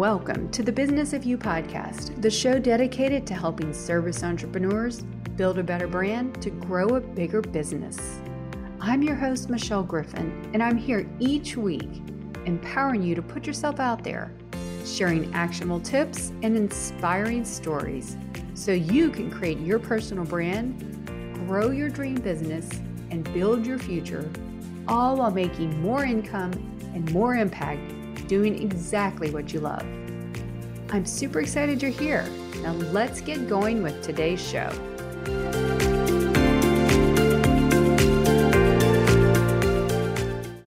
Welcome to the Business of You podcast, the show dedicated to helping service entrepreneurs build a better brand to grow a bigger business. I'm your host, Michelle Griffin, and I'm here each week empowering you to put yourself out there, sharing actionable tips and inspiring stories so you can create your personal brand, grow your dream business, and build your future, all while making more income and more impact doing exactly what you love. I'm super excited you're here. Now let's get going with today's show.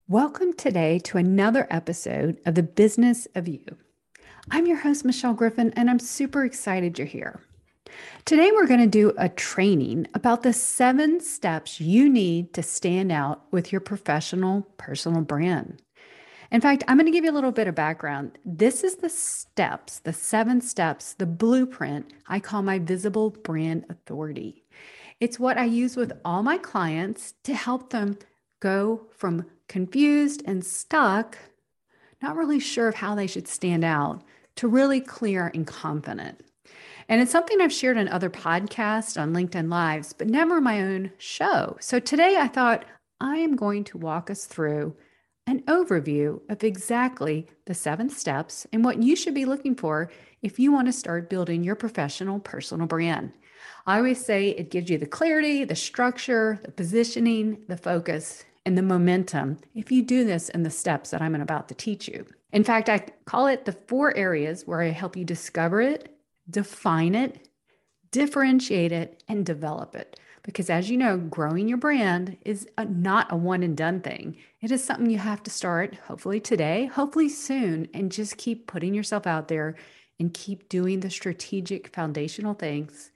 Welcome today to another episode of The Business of You. I'm your host, Michelle Griffin, and I'm super excited you're here. Today, we're going to do a training about the seven steps you need to stand out with your professional personal brand. In fact, I'm going to give you a little bit of background. This is the steps, the seven steps, the blueprint I call my visible brand authority. It's what I use with all my clients to help them go from confused and stuck, not really sure of how they should stand out, to really clear and confident. And it's something I've shared in other podcasts on LinkedIn Lives, but never my own show. So today I thought I am going to walk us through an overview of exactly the seven steps and what you should be looking for if you want to start building your professional personal brand. I always say it gives you the clarity, the structure, the positioning, the focus, and the momentum if you do this in the steps that I'm about to teach you. In fact, I call it the four areas where I help you discover it, define it, differentiate it, and develop it. Because as you know, growing your brand is a, not a one and done thing. It is something you have to start, hopefully today, hopefully soon, and just keep putting yourself out there and keep doing the strategic foundational things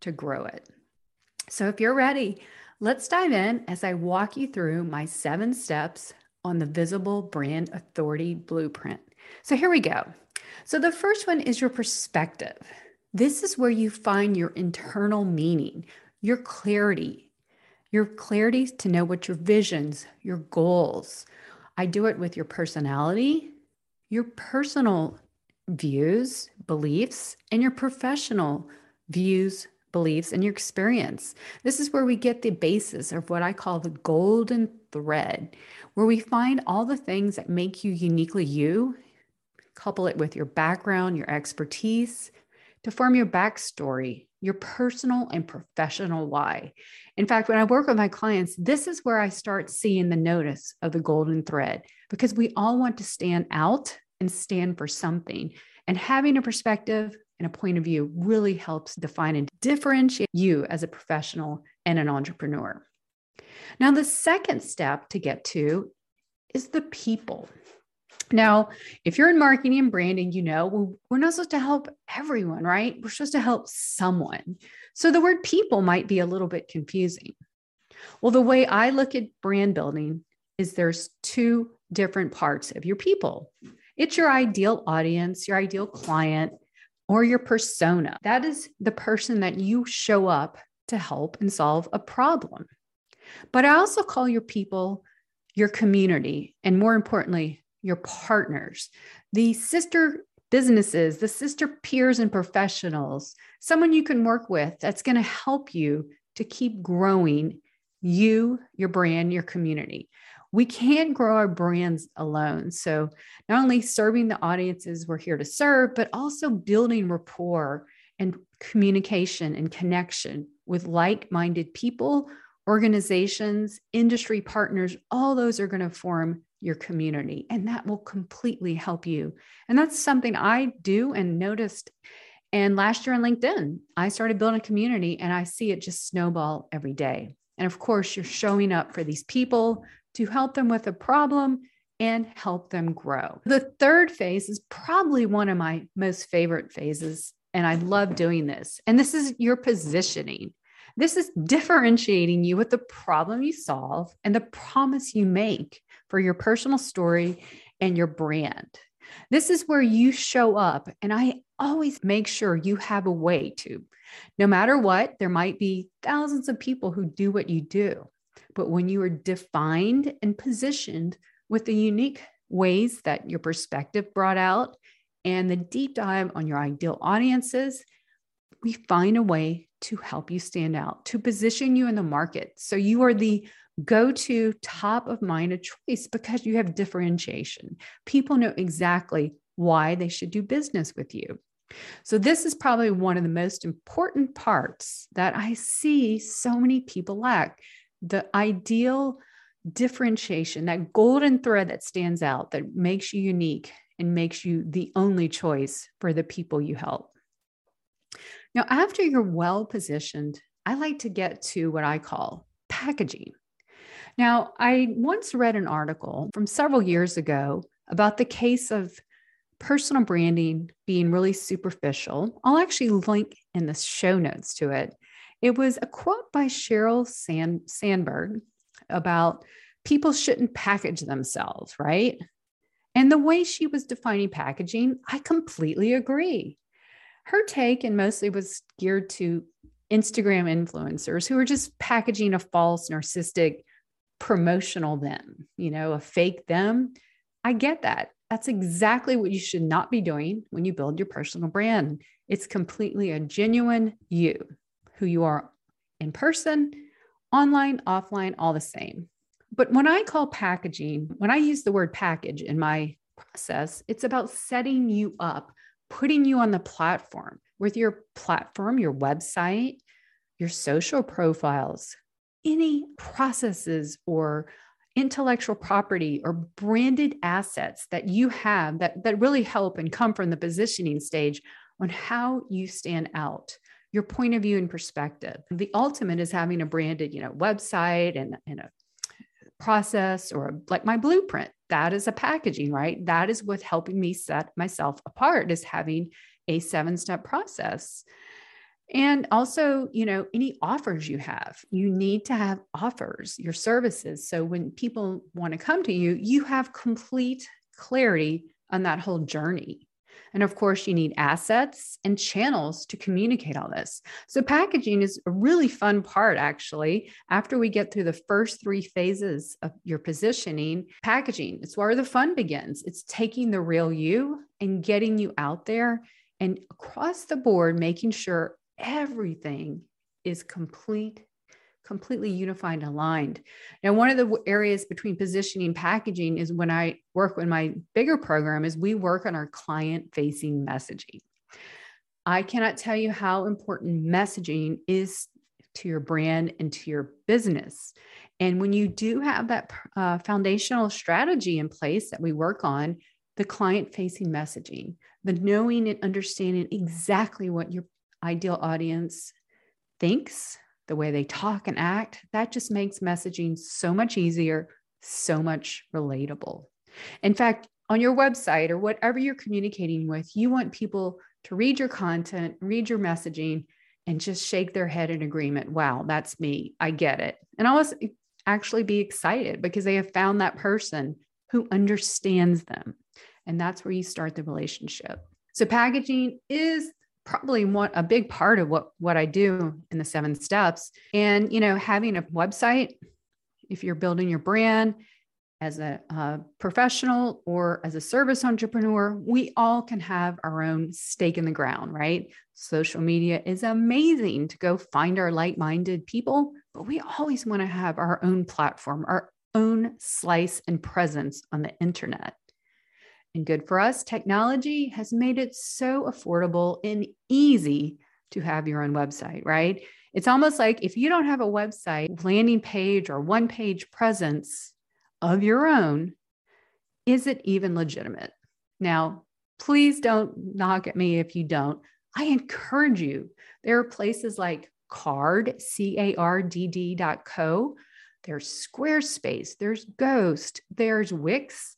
to grow it. So if you're ready, let's dive in as I walk you through my seven steps on the Visible Brand Authority Blueprint. So here we go. So the first one is your perspective. This is where you find your internal meaning, your clarity, your clarity to know what your visions, your goals. I do it with your personality, your personal views, beliefs, and your professional views, beliefs, and your experience. This is where we get the basis of what I call the golden thread, where we find all the things that make you uniquely you, couple it with your background, your expertise, to form your backstory, your personal and professional why. In fact, when I work with my clients, this is where I start seeing the notice of the golden thread because we all want to stand out and stand for something. And having a perspective and a point of view really helps define and differentiate you as a professional and an entrepreneur. Now, the second step to get to is the people. Now, if you're in marketing and branding, you know, we're not supposed to help everyone, right? We're supposed to help someone. So the word people might be a little bit confusing. Well, the way I look at brand building is there's two different parts of your people. It's your ideal audience, your ideal client, or your persona. That is the person that you show up to help and solve a problem. But I also call your people your community, and more importantly, your partners, the sister businesses, the sister peers and professionals, someone you can work with that's going to help you to keep growing you, your brand, your community. We can't grow our brands alone. So, not only serving the audiences we're here to serve, but also building rapport and communication and connection with like minded people, organizations, industry partners. All those are going to form your community, and that will completely help you. And that's something I do and noticed. And last year on LinkedIn, I started building a community and I see it just snowball every day. And of course, you're showing up for these people to help them with a problem and help them grow. The third phase is probably one of my most favorite phases. And I love doing this. And this is your positioning. This is differentiating you with the problem you solve and the promise you make for your personal story and your brand. This is where you show up. And I always make sure you have a way to. No matter what, there might be thousands of people who do what you do. But when you are defined and positioned with the unique ways that your perspective brought out and the deep dive on your ideal audiences, we find a way to help you stand out, to position you in the market. So you are the go to top of mind a choice because you have differentiation. People know exactly why they should do business with you. So, this is probably one of the most important parts that I see so many people lack the ideal differentiation, that golden thread that stands out, that makes you unique and makes you the only choice for the people you help. Now, after you're well positioned, I like to get to what I call packaging. Now, I once read an article from several years ago about the case of personal branding being really superficial. I'll actually link in the show notes to it. It was a quote by Sheryl Sand- Sandberg about people shouldn't package themselves, right? And the way she was defining packaging, I completely agree. Her take, and mostly was geared to Instagram influencers who are just packaging a false narcissistic promotional them, you know, a fake them. I get that. That's exactly what you should not be doing when you build your personal brand. It's completely a genuine you, who you are in person, online, offline, all the same. But when I call packaging, when I use the word package in my process, it's about setting you up, putting you on the platform with your platform, your website, your social profiles, any processes or intellectual property or branded assets that you have that, that really help and come from the positioning stage on how you stand out your point of view and perspective. The ultimate is having a branded you know website and, and a process or like my blueprint. That is a packaging right? That is what helping me set myself apart is having a seven step process and also, you know, any offers you have, you need to have offers, your services. So when people want to come to you, you have complete clarity on that whole journey. And of course, you need assets and channels to communicate all this. So, packaging is a really fun part, actually. After we get through the first three phases of your positioning, packaging, it's where the fun begins. It's taking the real you and getting you out there and across the board, making sure everything is complete completely unified and aligned. Now, one of the areas between positioning packaging is when I work with my bigger program is we work on our client facing messaging. I cannot tell you how important messaging is to your brand and to your business. And when you do have that uh, foundational strategy in place that we work on, the client facing messaging, the knowing and understanding exactly what your ideal audience thinks, the way they talk and act, that just makes messaging so much easier, so much relatable. In fact, on your website or whatever you're communicating with, you want people to read your content, read your messaging, and just shake their head in agreement. Wow, that's me. I get it. And almost actually be excited because they have found that person who understands them. And that's where you start the relationship. So, packaging is probably one a big part of what what I do in the seven steps. And you know, having a website, if you're building your brand as a uh, professional or as a service entrepreneur, we all can have our own stake in the ground, right? Social media is amazing to go find our like-minded people, but we always want to have our own platform, our own slice and presence on the internet and good for us, technology has made it so affordable and easy to have your own website, right? It's almost like if you don't have a website, landing page, or one page presence of your own, is it even legitimate? Now, please don't knock at me if you don't. I encourage you. There are places like Carrd, C A R D D dot co. There's Squarespace, there's Ghost, there's Wix,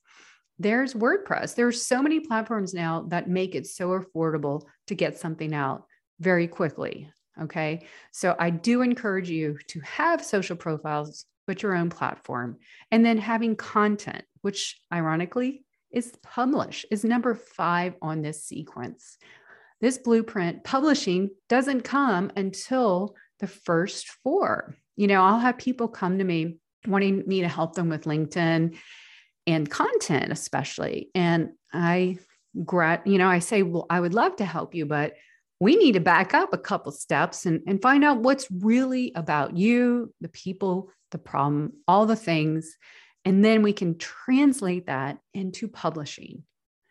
there's WordPress. There's so many platforms now that make it so affordable to get something out very quickly. Okay. So I do encourage you to have social profiles, but your own platform, and then having content, which ironically is publish, is number five on this sequence. This blueprint publishing doesn't come until the first four. You know, I'll have people come to me wanting me to help them with LinkedIn and content especially and i you know, I say, well, I would love to help you, but we need to back up a couple steps and, and find out what's really about you, the people, the problem, all the things. And then we can translate that into publishing.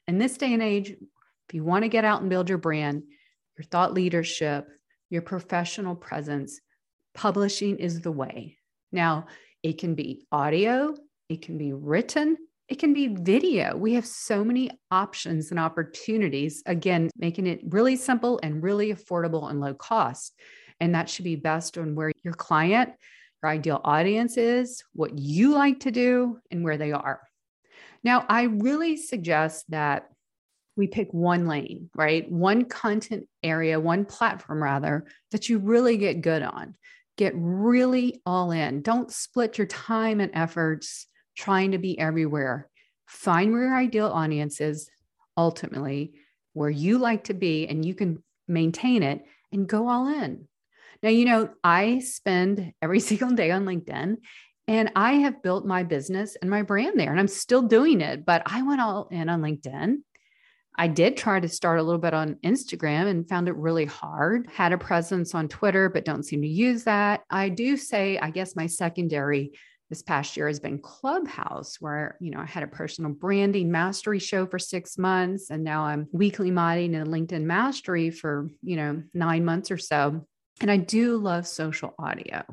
In this day and age, if you want to get out and build your brand, your thought leadership, your professional presence, publishing is the way. Now, it can be audio, it can be written, it can be video. We have so many options and opportunities, again, making it really simple and really affordable and low cost. And that should be best on where your client, your ideal audience is, what you like to do, and where they are. Now, I really suggest that we pick one lane, right? One content area, one platform rather, that you really get good on. Get really all in. Don't split your time and efforts trying to be everywhere. Find where your ideal audience is ultimately, where you like to be, and you can maintain it and go all in. Now, you know, I spend every single day on LinkedIn and I have built my business and my brand there, and I'm still doing it, but I went all in on LinkedIn. I did try to start a little bit on Instagram and found it really hard. Had a presence on Twitter, but don't seem to use that. I do say, I guess my secondary this past year has been Clubhouse, where, you know, I had a personal branding mastery show for six months. And now I'm weekly modding in LinkedIn mastery for, you know, nine months or so. And I do love social audio.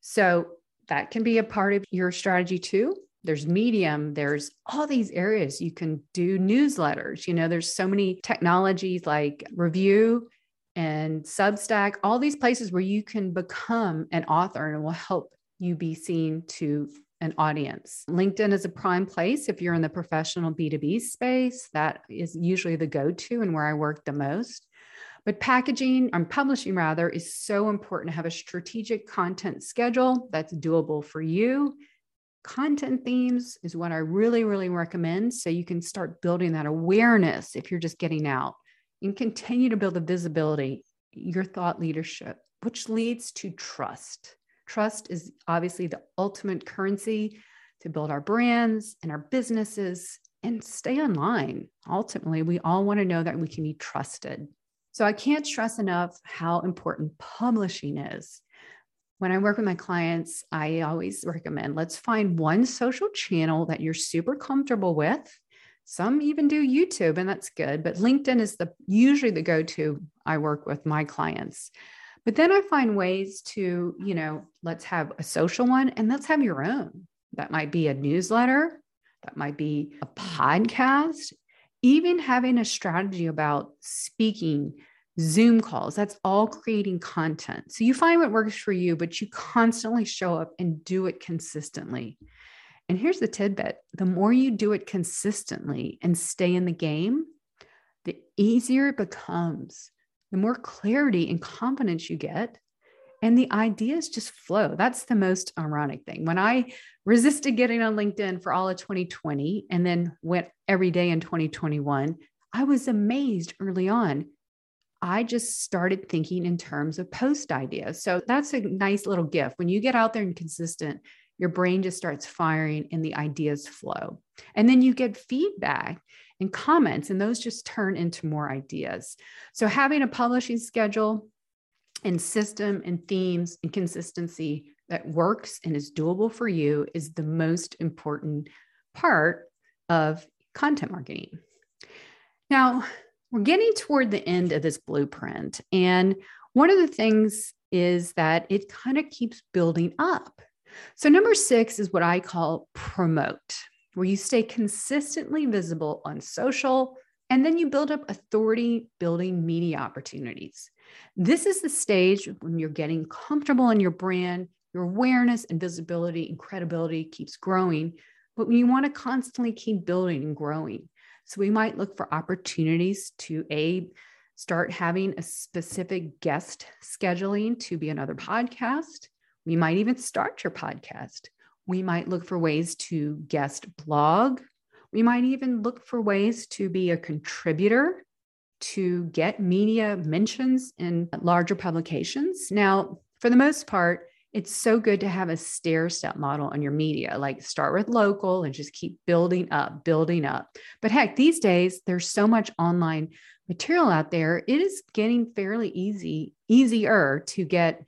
So that can be a part of your strategy too. There's Medium, there's all these areas you can do newsletters. You know, there's so many technologies like Revue and Substack, all these places where you can become an author and it will help you be seen to an audience. LinkedIn is a prime place if you're in the professional B2B space. That is usually the go to and where I work the most. But packaging and publishing, rather, is so important to have a strategic content schedule that's doable for you. Content themes is what I really, really recommend. So you can start building that awareness if you're just getting out and continue to build the visibility, your thought leadership, which leads to trust. Trust is obviously the ultimate currency to build our brands and our businesses and stay online. Ultimately, we all want to know that we can be trusted. So I can't stress enough how important publishing is. When I work with my clients, I always recommend let's find one social channel that you're super comfortable with. Some even do YouTube, and that's good, but LinkedIn is the usually the go-to I work with my clients. But then I find ways to, you know, let's have a social one and let's have your own. That might be a newsletter, that might be a podcast, even having a strategy about speaking, Zoom calls. That's all creating content. So you find what works for you, but you constantly show up and do it consistently. And here's the tidbit the more you do it consistently and stay in the game, the easier it becomes the more clarity and confidence you get, and the ideas just flow. That's the most ironic thing. When I resisted getting on LinkedIn for all of 2020 and then went every day in 2021, I was amazed early on. I just started thinking in terms of post ideas. So that's a nice little gift. When you get out there and consistent, your brain just starts firing and the ideas flow. And then you get feedback and comments, and those just turn into more ideas. So, having a publishing schedule and system and themes and consistency that works and is doable for you is the most important part of content marketing. Now, we're getting toward the end of this blueprint. And one of the things is that it kind of keeps building up. So, number six is what I call promote where you stay consistently visible on social, and then you build up authority building media opportunities. This is the stage when you're getting comfortable in your brand, your awareness and visibility and credibility keeps growing, but you want to constantly keep building and growing. So we might look for opportunities to a start having a specific guest scheduling to be another podcast. We might even start your podcast. We might look for ways to guest blog. We might even look for ways to be a contributor to get media mentions in larger publications. Now, for the most part, it's so good to have a stair step model on your media, like start with local and just keep building up, building up. But heck, these days there's so much online material out there. It is getting fairly easy, easier to get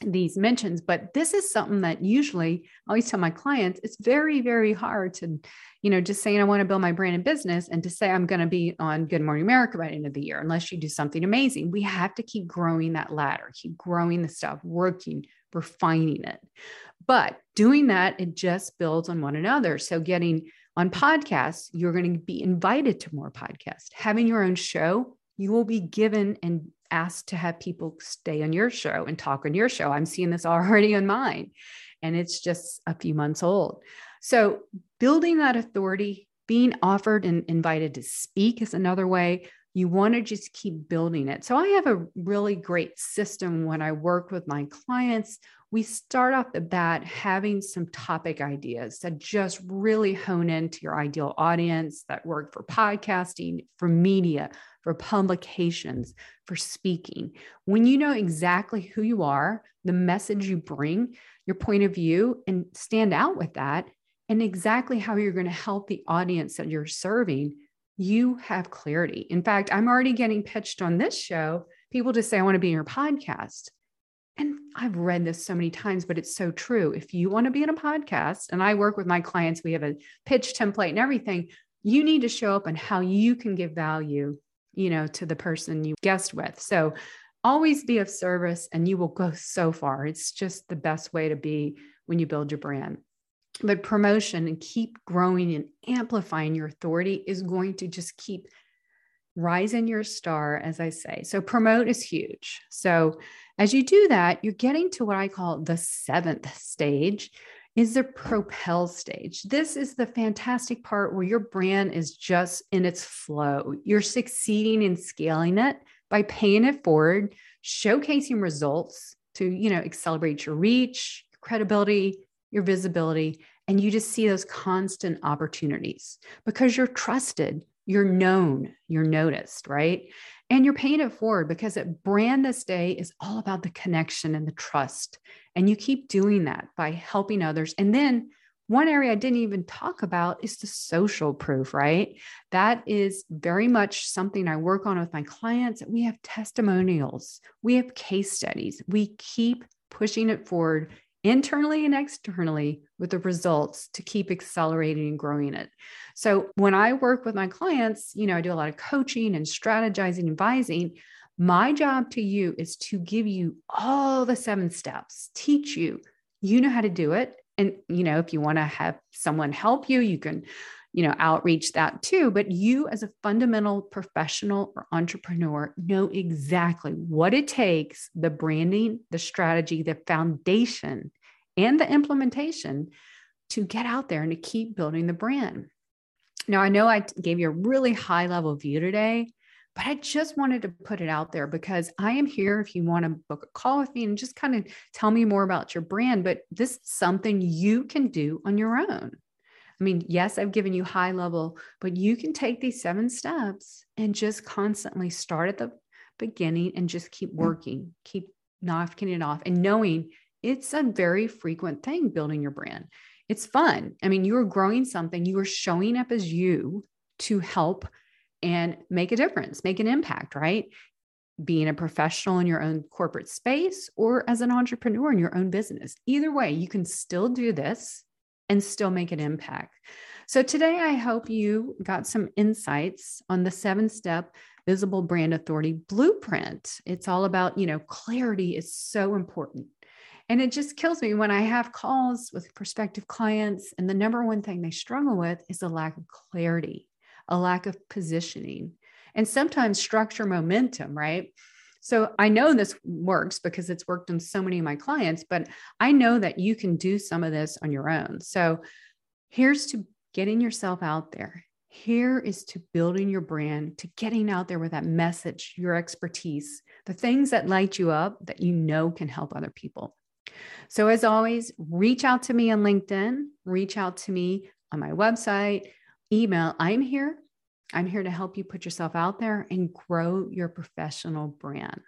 these mentions but this is something that usually i always tell my clients it's very very hard to you know just saying i want to build my brand and business and to say i'm going to be on good morning america by the end of the year unless you do something amazing. We have to keep growing that ladder keep growing the stuff working refining it. But doing that it just builds on one another. So getting on podcasts you're going to be invited to more podcasts. Having your own show you will be given and asked to have people stay on your show and talk on your show. I'm seeing this already on mine, and it's just a few months old. So, building that authority, being offered and invited to speak is another way. You want to just keep building it. So, I have a really great system when I work with my clients. We start off the bat having some topic ideas that just really hone into your ideal audience that work for podcasting, for media, for publications, for speaking. When you know exactly who you are, the message you bring, your point of view, and stand out with that, and exactly how you're going to help the audience that you're serving, you have clarity. In fact, I'm already getting pitched on this show. People just say, I want to be in your podcast. And I've read this so many times, but it's so true. If you want to be in a podcast, and I work with my clients, we have a pitch template and everything, you need to show up on how you can give value you know, to the person you guest with. So always be of service and you will go so far. It's just the best way to be when you build your brand. But promotion and keep growing and amplifying your authority is going to just keep rising your star, as I say. So, promote is huge. So, as you do that, you're getting to what I call the seventh stage, is the propel stage. This is the fantastic part where your brand is just in its flow. You're succeeding in scaling it by paying it forward, showcasing results to, you know, accelerate your reach, your credibility, your visibility, and you just see those constant opportunities because you're trusted, you're known, you're noticed, right? And you're paying it forward because at brand this day is all about the connection and the trust. And you keep doing that by helping others. And then one area I didn't even talk about is the social proof, right? That is very much something I work on with my clients. We have testimonials, we have case studies. We keep pushing it forward internally and externally with the results to keep accelerating and growing it. So when I work with my clients, you know, I do a lot of coaching and strategizing, advising. My job to you is to give you all the seven steps, teach you. You know how to do it. And, you know, if you want to have someone help you, you can, you know, outreach that too. But you, as a fundamental professional or entrepreneur, know exactly what it takes the branding, the strategy, the foundation, and the implementation to get out there and to keep building the brand. Now, I know I gave you a really high level view today, but I just wanted to put it out there because I am here if you want to book a call with me and just kind of tell me more about your brand. But this is something you can do on your own. I mean, yes, I've given you high level, but you can take these seven steps and just constantly start at the beginning and just keep working, keep knocking it off and knowing it's a very frequent thing building your brand. It's fun. I mean, you are growing something, you are showing up as you to help and make a difference, make an impact, right? Being a professional in your own corporate space or as an entrepreneur in your own business. Either way, you can still do this and still make an impact. So today, I hope you got some insights on the seven step visible brand authority blueprint. It's all about, you know, clarity is so important. And it just kills me when I have calls with prospective clients, and the number one thing they struggle with is a lack of clarity a lack of positioning, and sometimes structure momentum, right? So I know this works because it's worked on so many of my clients, but I know that you can do some of this on your own. So here's to getting yourself out there. Here is to building your brand, to getting out there with that message, your expertise, the things that light you up that you know can help other people. So, as always, reach out to me on LinkedIn, reach out to me on my website, email. I'm here. I'm here to help you put yourself out there and grow your professional brand.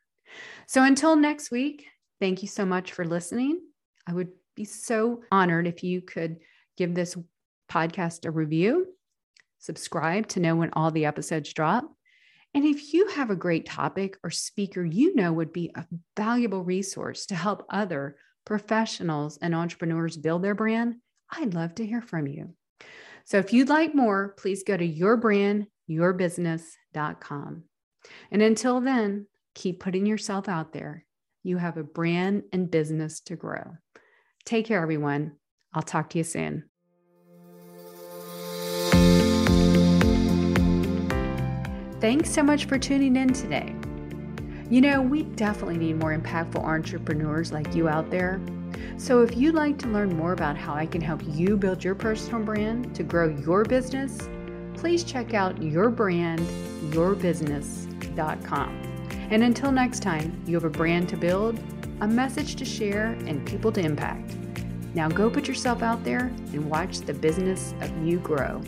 So until next week, thank you so much for listening. I would be so honored if you could give this podcast a review, subscribe to know when all the episodes drop. And if you have a great topic or speaker you know would be a valuable resource to help other professionals and entrepreneurs build their brand, I'd love to hear from you. So if you'd like more, please go to yourbrandyourbusiness.com. And until then, keep putting yourself out there. You have a brand and business to grow. Take care, everyone. I'll talk to you soon. Thanks so much for tuning in today. You know, we definitely need more impactful entrepreneurs like you out there. So, if you'd like to learn more about how I can help you build your personal brand to grow your business, please check out yourbrandyourbusiness.com. And until next time, you have a brand to build, a message to share, and people to impact. Now go put yourself out there and watch the business of you grow.